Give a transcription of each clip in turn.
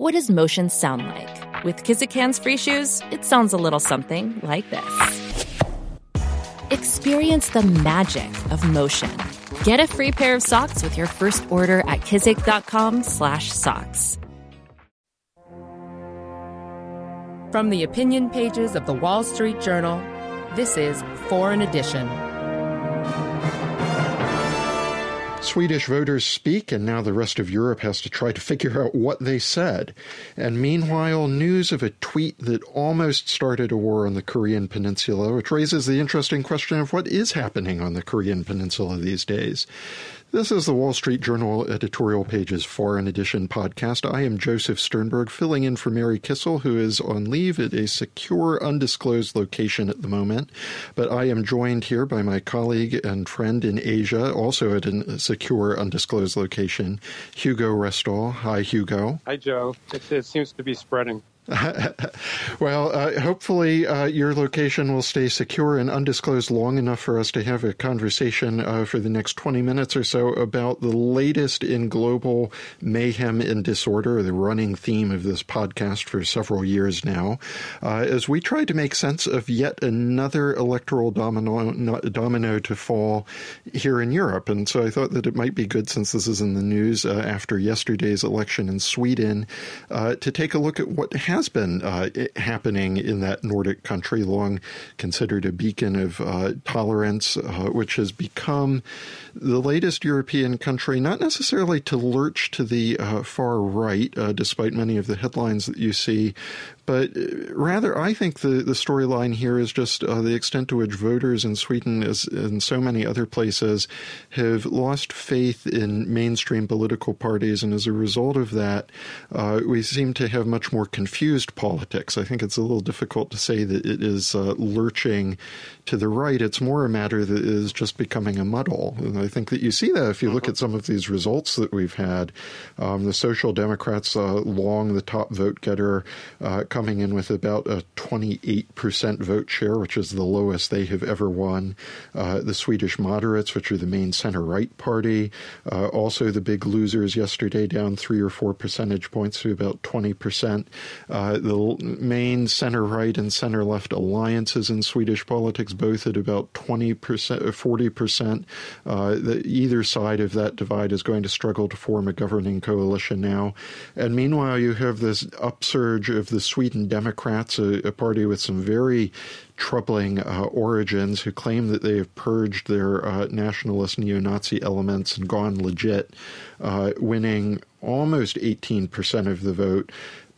What does motion sound like? With Kizik hands free shoes, it sounds a little something like this. Experience the magic of motion. Get a free pair of socks with your first order at kizik.com/socks. From the opinion pages of the Wall Street Journal, this is Foreign Edition. Swedish voters speak, and now the rest of Europe has to try to figure out what they said. And meanwhile, news of a tweet that almost started a war on the Korean Peninsula, which raises the interesting question of what is happening on the Korean Peninsula these days. This is the Wall Street Journal editorial pages Foreign Edition podcast. I am Joseph Sternberg, filling in for Mary Kissel, who is on leave at a secure, undisclosed location at the moment. But I am joined here by my colleague and friend in Asia, also at a secure, undisclosed location, Hugo Restall. Hi, Hugo. Hi, Joe. It, it seems to be spreading. well, uh, hopefully uh, your location will stay secure and undisclosed long enough for us to have a conversation uh, for the next 20 minutes or so about the latest in global mayhem and disorder, the running theme of this podcast for several years now, uh, as we try to make sense of yet another electoral domino, domino to fall here in Europe. And so I thought that it might be good, since this is in the news uh, after yesterday's election in Sweden, uh, to take a look at what has been uh, happening in that Nordic country, long considered a beacon of uh, tolerance, uh, which has become the latest European country, not necessarily to lurch to the uh, far right, uh, despite many of the headlines that you see, but uh, rather, I think the, the storyline here is just uh, the extent to which voters in Sweden, as in so many other places, have lost faith in mainstream political parties. And as a result of that, uh, we seem to have much more confused politics. I think it's a little difficult to say that it is uh, lurching to the right. It's more a matter that is just becoming a muddle. And I think that you see that if you look at some of these results that we've had. Um, the Social Democrats, uh, long the top vote getter, uh, coming in with about a 28% vote share, which is the lowest they have ever won. Uh, the Swedish moderates, which are the main center right party, uh, also the big losers yesterday, down three or four percentage points to about 20%. Uh, the main center right and center left alliances in Swedish politics, both at about 20%, 40%. Uh, the, either side of that divide is going to struggle to form a governing coalition now. And meanwhile, you have this upsurge of the Swedish Sweden Democrats, a, a party with some very troubling uh, origins, who claim that they have purged their uh, nationalist neo Nazi elements and gone legit, uh, winning almost 18% of the vote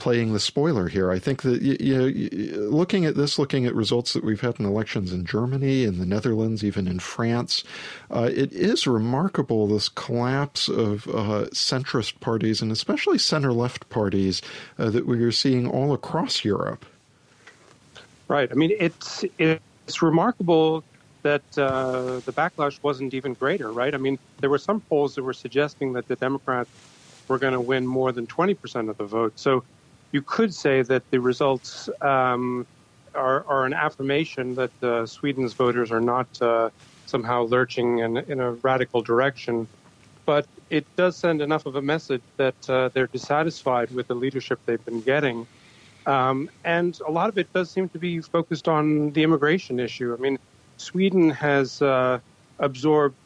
playing the spoiler here. I think that you know, looking at this, looking at results that we've had in elections in Germany, in the Netherlands, even in France, uh, it is remarkable this collapse of uh, centrist parties and especially center-left parties uh, that we are seeing all across Europe. Right. I mean, it's it's remarkable that uh, the backlash wasn't even greater. Right. I mean, there were some polls that were suggesting that the Democrats were going to win more than 20% of the vote. So you could say that the results um, are, are, an affirmation that uh, Sweden's voters are not uh, somehow lurching in, in, a radical direction. But it does send enough of a message that uh, they're dissatisfied with the leadership they've been getting. Um, and a lot of it does seem to be focused on the immigration issue. I mean, Sweden has uh, absorbed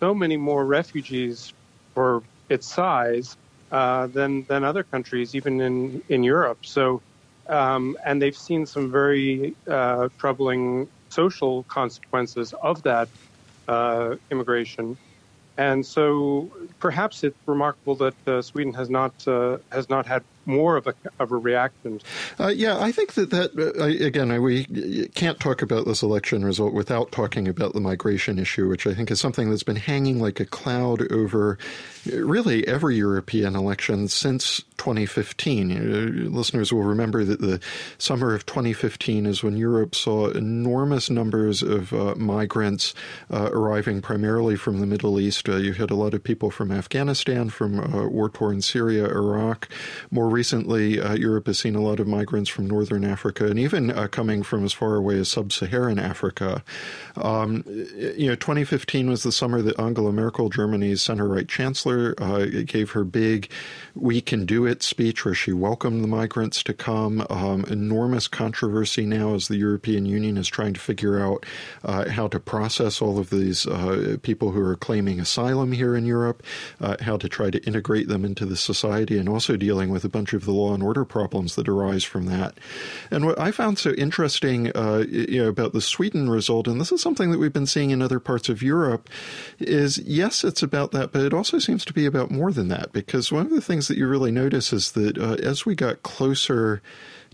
so many more refugees for its size uh, than than other countries, even in in Europe. So, um, and they've seen some very uh, troubling social consequences of that uh, immigration. And so, perhaps it's remarkable that uh, Sweden has not uh, has not had more of a of a reaction. Uh, yeah, I think that that uh, again we can't talk about this election result without talking about the migration issue, which I think is something that's been hanging like a cloud over really every European election since 2015. Listeners will remember that the summer of 2015 is when Europe saw enormous numbers of uh, migrants uh, arriving primarily from the Middle East. Uh, you had a lot of people from Afghanistan, from uh, war torn Syria, Iraq. More recently, uh, Europe has seen a lot of migrants from northern Africa and even uh, coming from as far away as sub-Saharan Africa. Um, you know, 2015 was the summer that Angela Merkel, Germany's center-right chancellor, uh, gave her big "We Can Do It" speech, where she welcomed the migrants to come. Um, enormous controversy now as the European Union is trying to figure out uh, how to process all of these uh, people who are claiming asylum here in Europe, how to try to integrate them into the society, and also dealing with a bunch of the law and order problems that arise from that. And what I found so interesting, uh, you know, about the Sweden result, and this is something that we've been seeing in other parts of Europe, is yes, it's about that, but it also seems to be about more than that. Because one of the things that you really notice is that uh, as we got closer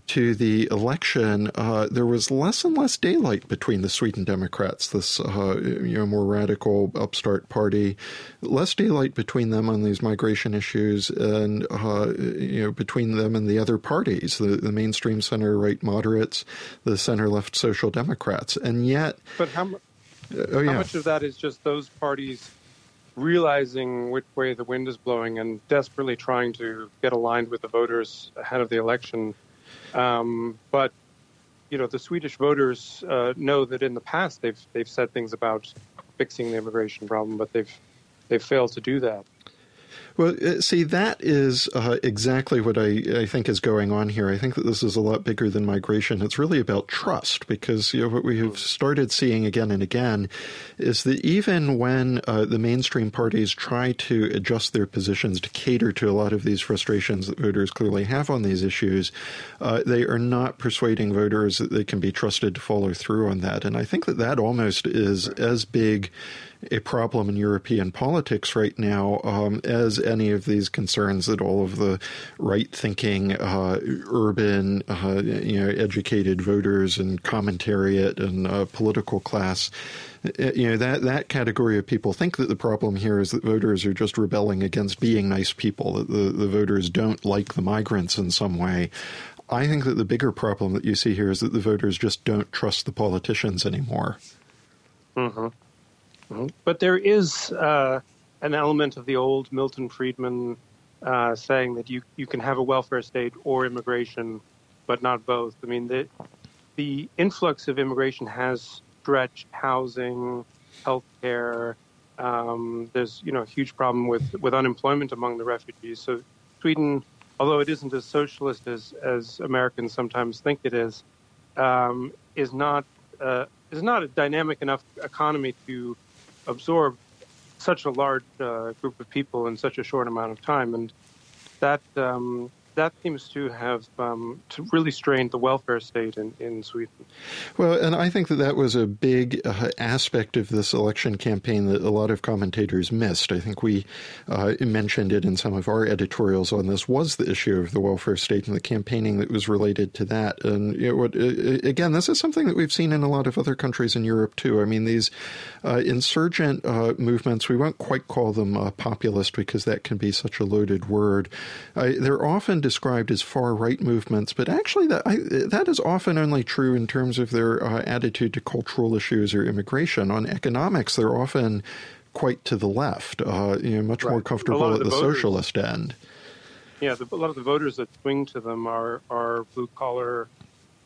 to the election, uh, there was less and less daylight between the Sweden Democrats, this uh, you know more radical upstart party, less daylight between them on these migration issues, and uh, you know between them and the other parties, the, the mainstream center right moderates, the center left social democrats, and yet. But how, oh, yeah. how much of that is just those parties? realizing which way the wind is blowing and desperately trying to get aligned with the voters ahead of the election um, but you know, the Swedish voters uh, know that in the past they've they've said things about fixing the immigration problem, but they've they've failed to do that. Well, uh, see, that is uh, exactly what I, I, think is going on here. I think that this is a lot bigger than migration. It's really about trust because you know, what we have started seeing again and again is that even when uh, the mainstream parties try to adjust their positions to cater to a lot of these frustrations that voters clearly have on these issues, uh, they are not persuading voters that they can be trusted to follow through on that. And I think that that almost is as big a problem in European politics right now um, as any of these concerns that all of the right-thinking, uh, urban, uh, you know, educated voters and commentariat and uh, political class uh, you know that that category of people think that the problem here is that voters are just rebelling against being nice people that the, the voters don't like the migrants in some way i think that the bigger problem that you see here is that the voters just don't trust the politicians anymore mm-hmm. But there is uh, an element of the old Milton Friedman uh, saying that you, you can have a welfare state or immigration, but not both. I mean, the, the influx of immigration has stretched housing, healthcare. Um, there's you know a huge problem with, with unemployment among the refugees. So Sweden, although it isn't as socialist as, as Americans sometimes think it is, um, is not uh, is not a dynamic enough economy to absorb such a large uh, group of people in such a short amount of time, and that um, that seems to have um, to really strained the welfare state in, in Sweden. Well, and I think that that was a big uh, aspect of this election campaign that a lot of commentators missed. I think we uh, mentioned it in some of our editorials on this was the issue of the welfare state and the campaigning that was related to that. And you know, what, again, this is something that we've seen in a lot of other countries in Europe too. I mean, these uh, insurgent uh, movements, we won't quite call them uh, populist because that can be such a loaded word. they're often described as far right movements, but actually that I, that is often only true in terms of their uh, attitude to cultural issues or immigration. On economics, they're often quite to the left, uh, you know, much right. more comfortable at the, the voters, socialist end. Yeah, the, a lot of the voters that swing to them are are blue collar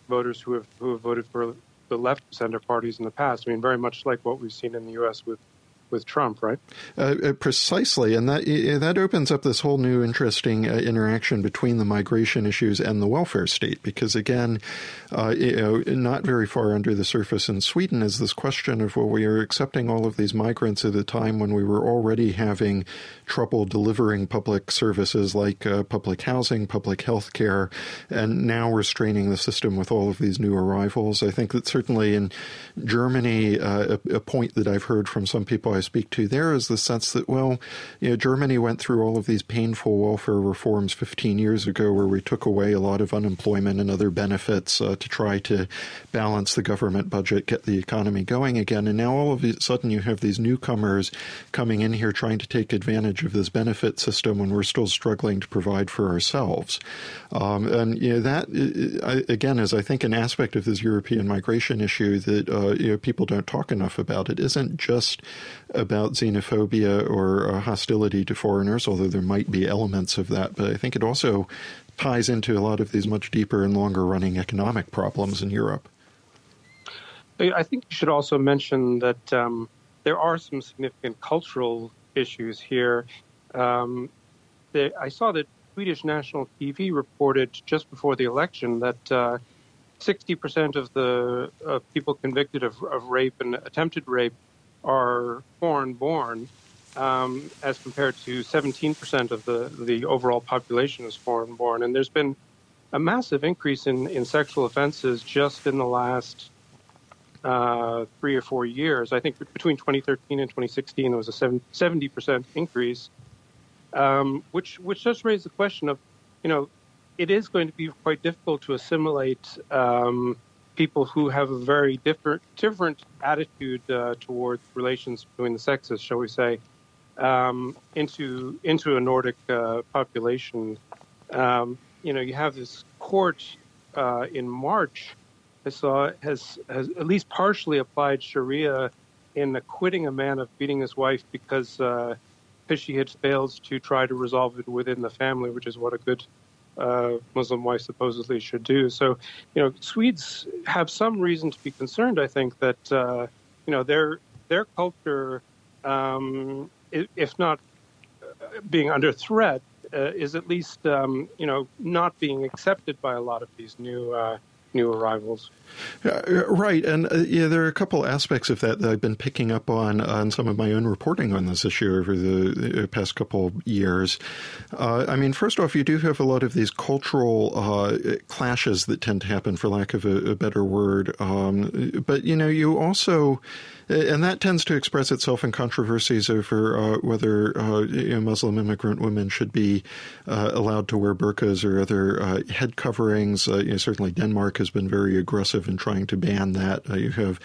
voters who have who have voted for the left center parties in the past. I mean, very much like what we've seen in the U.S. with with Trump, right? Uh, uh, precisely, and that that opens up this whole new interesting uh, interaction between the migration issues and the welfare state. Because again, uh, you know, not very far under the surface in Sweden is this question of well, we are accepting all of these migrants at a time when we were already having trouble delivering public services like uh, public housing, public health care, and now we're straining the system with all of these new arrivals. I think that certainly in Germany, uh, a, a point that I've heard from some people I speak to there is the sense that, well, you know, Germany went through all of these painful welfare reforms 15 years ago where we took away a lot of unemployment and other benefits uh, to try to balance the government budget, get the economy going again. And now all of a sudden you have these newcomers coming in here trying to take advantage of this benefit system when we're still struggling to provide for ourselves. Um, and you know, that, again, is I think an aspect of this European migration issue that uh, you know, people don't talk enough about. It isn't just about xenophobia or uh, hostility to foreigners, although there might be elements of that. But I think it also ties into a lot of these much deeper and longer running economic problems in Europe. I think you should also mention that um, there are some significant cultural issues here. Um, I saw that Swedish national TV reported just before the election that uh, 60% of the people convicted of, of, rape and attempted rape are foreign born, um, as compared to 17% of the, the overall population is foreign born. And there's been a massive increase in, in sexual offenses just in the last uh, three or four years. I think between 2013 and 2016, there was a 70% increase, um, which, which does raise the question of, you know, it is going to be quite difficult to assimilate um, people who have a very different different attitude uh, towards relations between the sexes, shall we say, um, into into a Nordic uh, population. Um, you know, you have this court uh, in March. I saw has has at least partially applied Sharia in acquitting a man of beating his wife because uh, she had failed to try to resolve it within the family, which is what a good uh, Muslim wife supposedly should do. So, you know, Swedes have some reason to be concerned. I think that uh, you know their their culture, um, if not uh, being under threat, uh, is at least um, you know not being accepted by a lot of these new uh, new arrivals. Uh, right, and uh, yeah, there are a couple aspects of that that I've been picking up on on some of my own reporting on this issue over the past couple years. Uh, I mean, first off, you do have a lot of these cultural uh, clashes that tend to happen, for lack of a, a better word. Um, but you know, you also and that tends to express itself in controversies over uh, whether uh, you know, Muslim immigrant women should be uh, allowed to wear burqas or other uh, head coverings. Uh, you know, certainly, Denmark has been very aggressive in trying to ban that. Uh, you have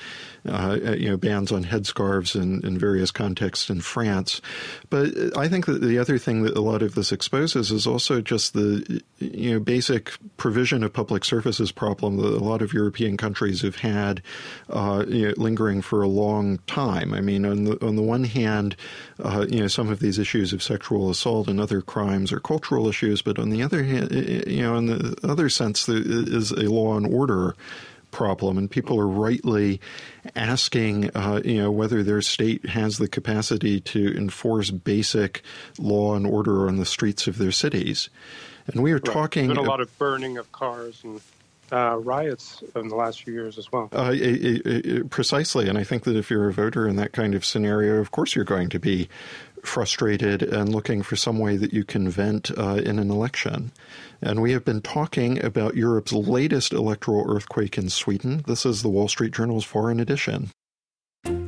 you know bans on headscarves in, in various contexts in France. But I think that the other thing that a lot of this exposes is also just the you know basic provision of public services problem that a lot of European countries have had you know, lingering for a long long time. I mean, on the on the one hand, uh, you know, some of these issues of sexual assault and other crimes are cultural issues, but on the other hand, you know, in the other sense, there is a law and order problem, and people are rightly asking, uh, you know, whether their state has the capacity to enforce basic law and order on the streets of their cities. And we are right. talking. There's been a lot of burning of cars and uh, riots in the last few years as well. Uh, precisely, and I think that if you're a voter in that kind of scenario, of course you're going to be frustrated and looking for some way that you can vent uh, in an election. And we have been talking about Europe's latest electoral earthquake in Sweden. This is the Wall Street Journal's foreign edition.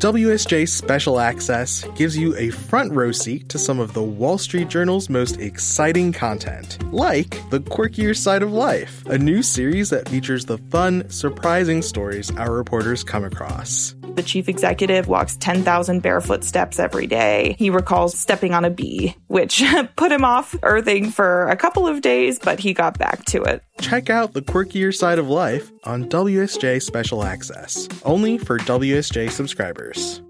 WSJ Special Access gives you a front row seat to some of the Wall Street Journal's most exciting content, like The Quirkier Side of Life, a new series that features the fun, surprising stories our reporters come across. The chief executive walks 10,000 barefoot steps every day. He recalls stepping on a bee, which put him off earthing for a couple of days, but he got back to it. Check out The Quirkier Side of Life on WSJ Special Access, only for WSJ subscribers.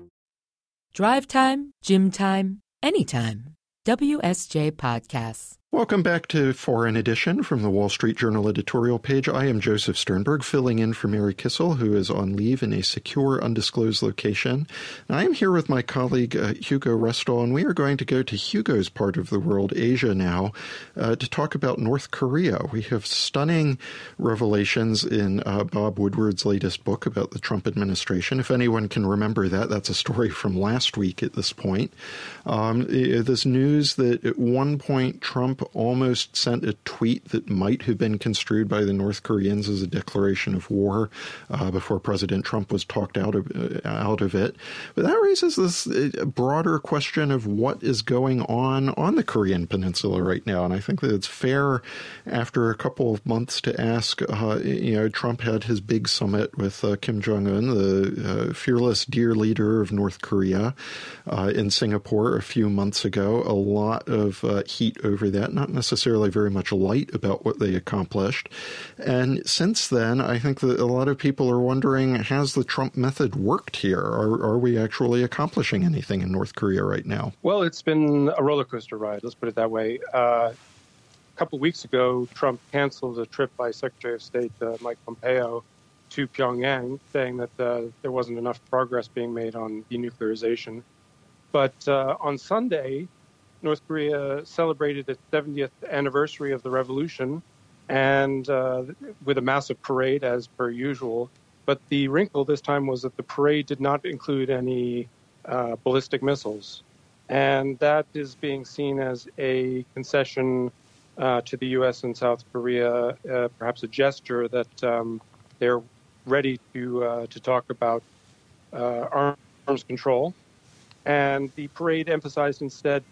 Drive time, gym time, anytime. WSJ Podcasts. Welcome back to Foreign Edition from the Wall Street Journal editorial page. I am Joseph Sternberg, filling in for Mary Kissel, who is on leave in a secure, undisclosed location. And I am here with my colleague uh, Hugo Restall, and we are going to go to Hugo's part of the world, Asia, now, uh, to talk about North Korea. We have stunning revelations in uh, Bob Woodward's latest book about the Trump administration. If anyone can remember that, that's a story from last week at this point. Um, this news that at one point Trump almost sent a tweet that might have been construed by the North Koreans as a declaration of war uh, before President Trump was talked out of uh, out of it. But that raises this uh, broader question of what is going on on the Korean Peninsula right now, and I think that it's fair after a couple of months to ask. Uh, you know, Trump had his big summit with uh, Kim Jong Un, the uh, fearless, dear leader of North Korea, in Singapore a few months ago. A lot of heat over that not necessarily very much light about what they accomplished. And since then, I think that a lot of people are wondering has the Trump method worked here? Are, are we actually accomplishing anything in North Korea right now? Well, it's been a roller coaster ride, let's put it that way. Uh, a couple weeks ago, Trump canceled a trip by Secretary of State uh, Mike Pompeo to Pyongyang, saying that uh, there wasn't enough progress being made on denuclearization. But uh, on Sunday, North Korea celebrated its 70th anniversary of the revolution, and uh, with a massive parade as per usual. But the wrinkle this time was that the parade did not include any uh, ballistic missiles. And that is being seen as a concession uh, to the U.S. and South Korea, uh, perhaps a gesture that um, they're ready to uh, to talk about uh, arms control. And the parade emphasized instead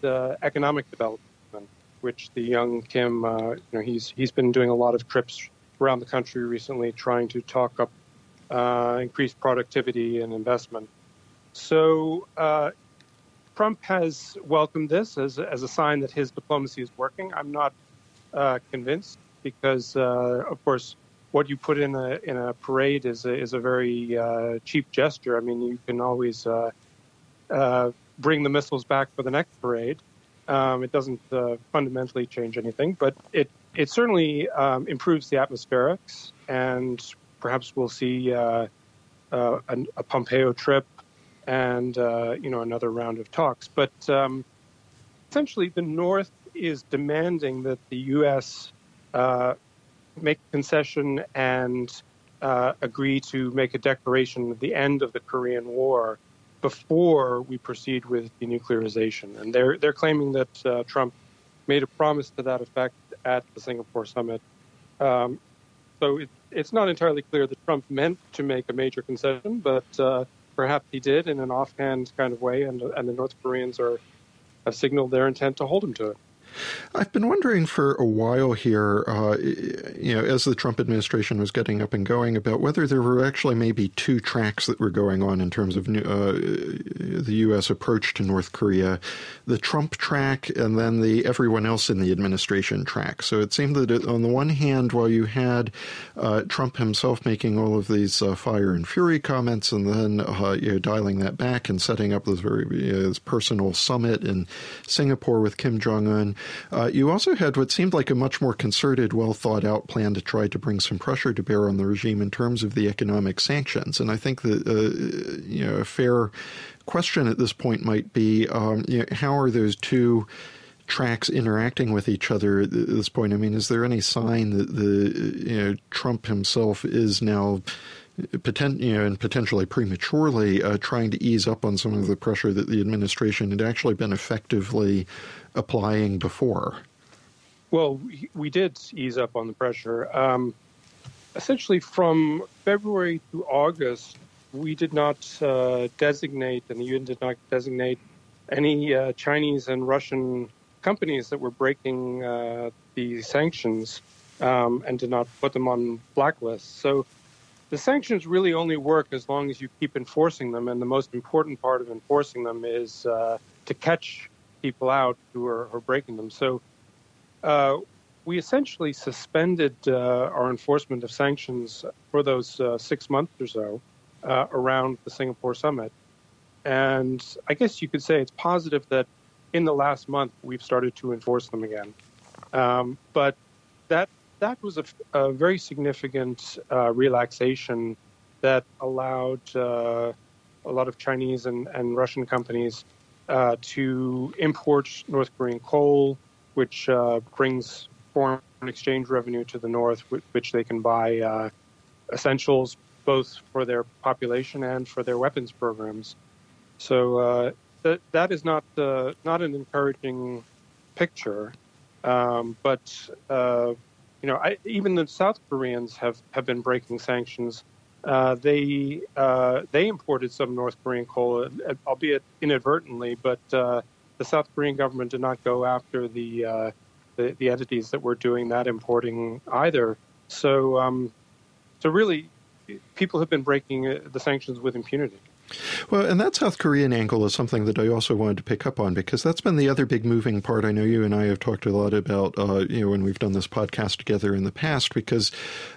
economic development, which the young Kim, uh, you know, he's he's been doing a lot of trips around the country recently, trying to talk up uh, increased productivity and investment. So uh, Trump has welcomed this as, as a sign that his diplomacy is working. I'm not uh, convinced because, uh, of course, what you put in a in a parade is a, is a very uh, cheap gesture. I mean, you can always uh, uh, bring the missiles back for the next parade. Um, it doesn't uh, fundamentally change anything, but it it certainly um, improves the atmospherics, and perhaps we'll see a, a Pompeo trip and uh, you know another round of talks. But um, essentially, the North is demanding that the U.S. Uh, make concession and uh, agree to make a declaration at the end of the Korean War before we proceed with denuclearization. And they're they're claiming that uh, Trump made a promise to that effect at the Singapore summit. Um, so it, it's not entirely clear that Trump meant to make a major concession, but uh, perhaps he did in an offhand kind of way, and, and the North Koreans are have signaled their intent to hold him to it. I've been wondering for a while here, uh, you know, as the Trump administration was getting up and going, about whether there were actually maybe two tracks that were going on in terms of new, uh, the U.S. approach to North Korea the Trump track and then the everyone else in the administration track. So it seemed that it, on the one hand, while you had uh, Trump himself making all of these uh, fire and fury comments and then uh, you know, dialing that back and setting up this very you know, this personal summit in Singapore with Kim Jong un, uh, you also had what seemed like a much more concerted, well thought out plan to try to bring some pressure to bear on the regime in terms of the economic sanctions. And I think that uh, you know a fair question at this point might be um, you know, how are those two tracks interacting with each other at this point? I mean, is there any sign that the you know Trump himself is now potent, you know, and potentially prematurely uh, trying to ease up on some of the pressure that the administration had actually been effectively applying before? Well, we did ease up on the pressure. Um, essentially, from February to August, we did not uh, designate, and the UN did not designate any uh, Chinese and Russian companies that were breaking uh, the sanctions um, and did not put them on blacklists. So the sanctions really only work as long as you keep enforcing them, and the most important part of enforcing them is uh, to catch people out who are, are breaking them. So uh, we essentially suspended uh, our enforcement of sanctions for those uh, six months or so uh, around the Singapore summit. And I guess you could say it's positive that in the last month we've started to enforce them again. Um, but that that was a, a very significant uh, relaxation that allowed uh, a lot of Chinese and, and Russian companies uh, to import North Korean coal, which uh, brings foreign exchange revenue to the North, which they can buy uh, essentials both for their population and for their weapons programs. So uh, that that is not not an encouraging picture, um, but uh, you know I, even the South Koreans have, have been breaking sanctions uh, they uh, they imported some North Korean coal, uh, albeit inadvertently, but uh, the South Korean government did not go after the, uh, the, the entities that were doing that importing either. So um, so really, people have been breaking the sanctions with impunity. Well, and that South Korean angle is something that I also wanted to pick up on because that's been the other big moving part. I know you and I have talked a lot about, uh, you know, when we've done this podcast together in the past, because,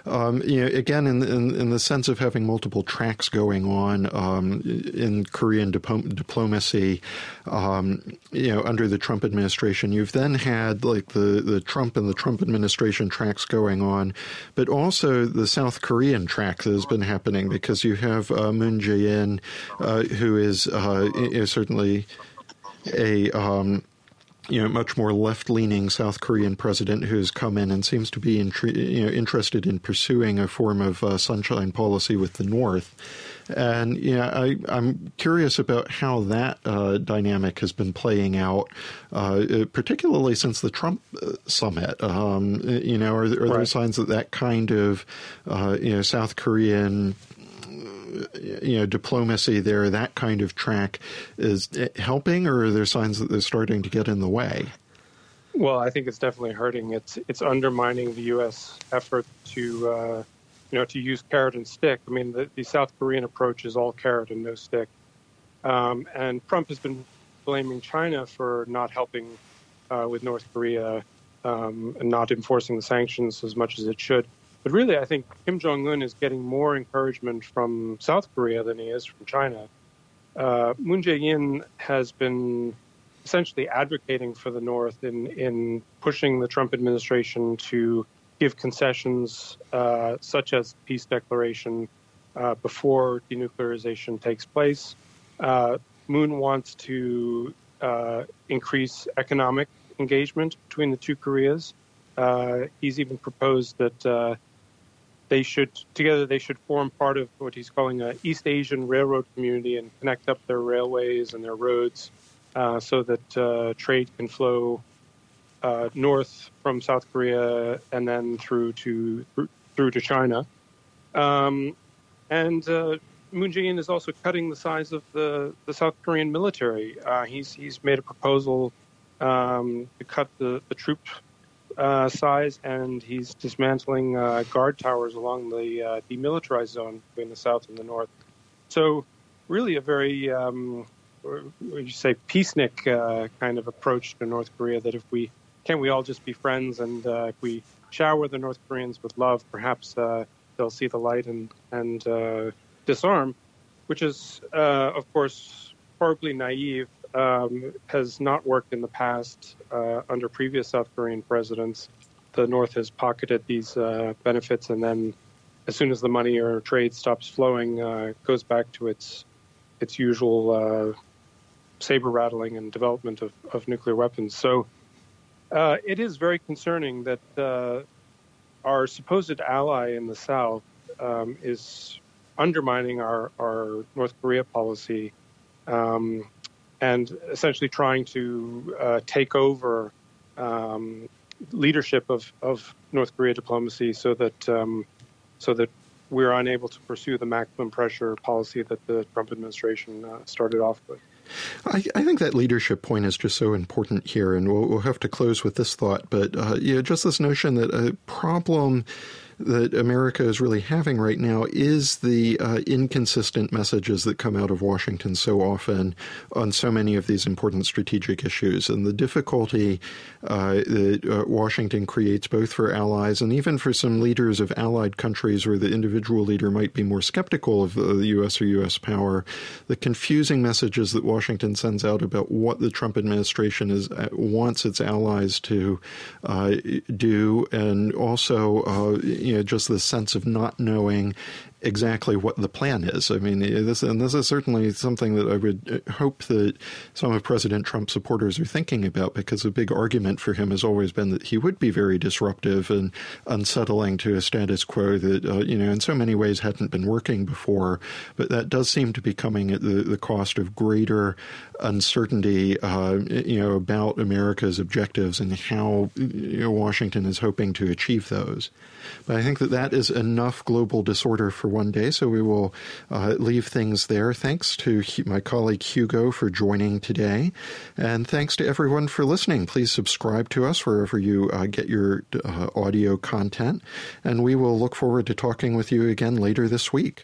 um, you know, again, in, in, in the sense of having multiple tracks going on um, in Korean dip- diplomacy, um, you know, under the Trump administration, you've then had like the the Trump and the Trump administration tracks going on, but also the South Korean track that has been happening because you have uh, Moon Jae-in uh, who is, uh, is certainly a um, you know much more left-leaning South Korean president who's come in and seems to be you know, interested in pursuing a form of uh, sunshine policy with the North. And yeah, you know, I, am curious about how that uh, dynamic has been playing out, uh, particularly since the Trump uh, summit. Um, you know, are, are right. there signs that that kind of uh, you know South Korean you know diplomacy there, that kind of track is helping, or are there signs that they're starting to get in the way? Well, I think it's definitely hurting. It's it's undermining the U.S. effort to uh, you know to use carrot and stick. I mean, the, the South Korean approach is all carrot and no stick, um, and Trump has been blaming China for not helping uh, with North Korea um, and not enforcing the sanctions as much as it should. But really, I think Kim Jong un is getting more encouragement from South Korea than he is from China. Uh, Moon Jae-in has been essentially advocating for the North in, in pushing the Trump administration to give concessions uh, such as peace declaration uh, before denuclearization takes place. Uh, Moon wants to uh, increase economic engagement between the two Koreas. Uh, he's even proposed that they should together they should form part of what he's calling a East Asian railroad community and connect up their railways and their roads uh, so that uh, trade can flow uh, north from South Korea and then through to through to China. Um, and uh, Moon Jae-in is also cutting the size of the, the South Korean military. Uh, he's he's made a proposal um, to cut the, the troop uh, size, and he's dismantling uh, guard towers along the uh, demilitarized zone between the south and the north. So, really, a very um, what would you say peacenik uh, kind of approach to North Korea. That if we can't we all just be friends, and uh, if we shower the North Koreans with love, perhaps they'll see the light and and disarm, which is of course horribly naive um, has not worked in the past uh, under previous South Korean presidents. The North has pocketed these uh, benefits, and then, as soon as the money or trade stops flowing, uh, goes back to its its usual uh, saber rattling and development of, of nuclear weapons. So, uh, it is very concerning that uh, our supposed ally in the South um, is undermining our, our North Korea policy. Um, and essentially trying to uh, take over um, leadership of, of North Korea diplomacy so that um, so that we're unable to pursue the maximum pressure policy that the Trump administration uh, started off with. I, I, think that leadership point is just so important here, and we'll, we'll have to close with this thought. But uh, yeah, just this notion that a problem that America is really having right now is the uh, inconsistent messages that come out of Washington so often on so many of these important strategic issues, and the difficulty uh, that uh, Washington creates both for allies and even for some leaders of allied countries where the individual leader might be more skeptical of the U.S. or U.S. power. The confusing messages that Washington sends out about what the Trump administration is uh, wants its allies to uh, do, and also uh, you know, just this sense of not knowing exactly what the plan is. I mean, this and this is certainly something that I would uh, hope that some of President Trump's supporters are thinking about because a big argument for him has always been that he would be very disruptive and unsettling to a status quo that uh, you know in so many ways hadn't been working before. But that does seem to be coming at the, the cost of greater uncertainty, uh, you know, about America's objectives and how you know, Washington is hoping to achieve those. But I think that that is enough global disorder for one day, so we will uh, leave things there. Thanks to my colleague Hugo for joining today, and thanks to everyone for listening. Please subscribe to us wherever you uh, get your uh, audio content, and we will look forward to talking with you again later this week.